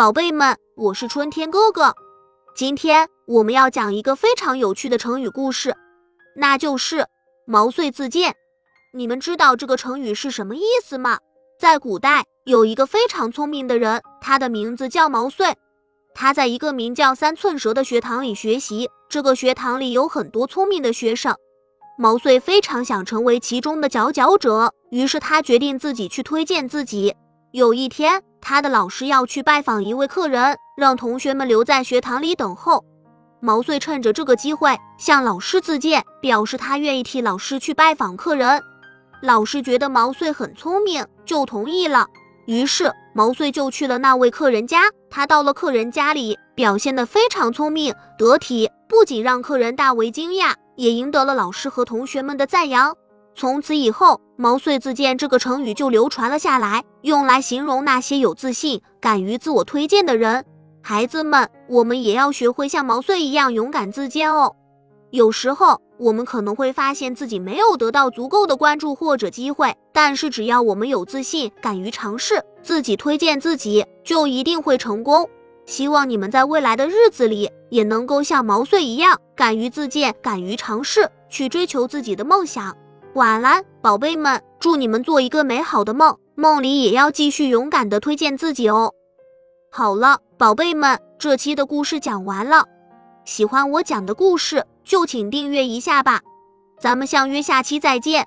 宝贝们，我是春天哥哥。今天我们要讲一个非常有趣的成语故事，那就是“毛遂自荐”。你们知道这个成语是什么意思吗？在古代，有一个非常聪明的人，他的名字叫毛遂。他在一个名叫三寸舌的学堂里学习，这个学堂里有很多聪明的学生。毛遂非常想成为其中的佼佼者，于是他决定自己去推荐自己。有一天，他的老师要去拜访一位客人，让同学们留在学堂里等候。毛遂趁着这个机会向老师自荐，表示他愿意替老师去拜访客人。老师觉得毛遂很聪明，就同意了。于是毛遂就去了那位客人家。他到了客人家里，表现得非常聪明得体，不仅让客人大为惊讶，也赢得了老师和同学们的赞扬。从此以后，“毛遂自荐”这个成语就流传了下来，用来形容那些有自信、敢于自我推荐的人。孩子们，我们也要学会像毛遂一样勇敢自荐哦。有时候，我们可能会发现自己没有得到足够的关注或者机会，但是只要我们有自信、敢于尝试，自己推荐自己，就一定会成功。希望你们在未来的日子里，也能够像毛遂一样，敢于自荐、敢于尝试，去追求自己的梦想。晚安，宝贝们，祝你们做一个美好的梦，梦里也要继续勇敢的推荐自己哦。好了，宝贝们，这期的故事讲完了。喜欢我讲的故事，就请订阅一下吧。咱们相约下期再见。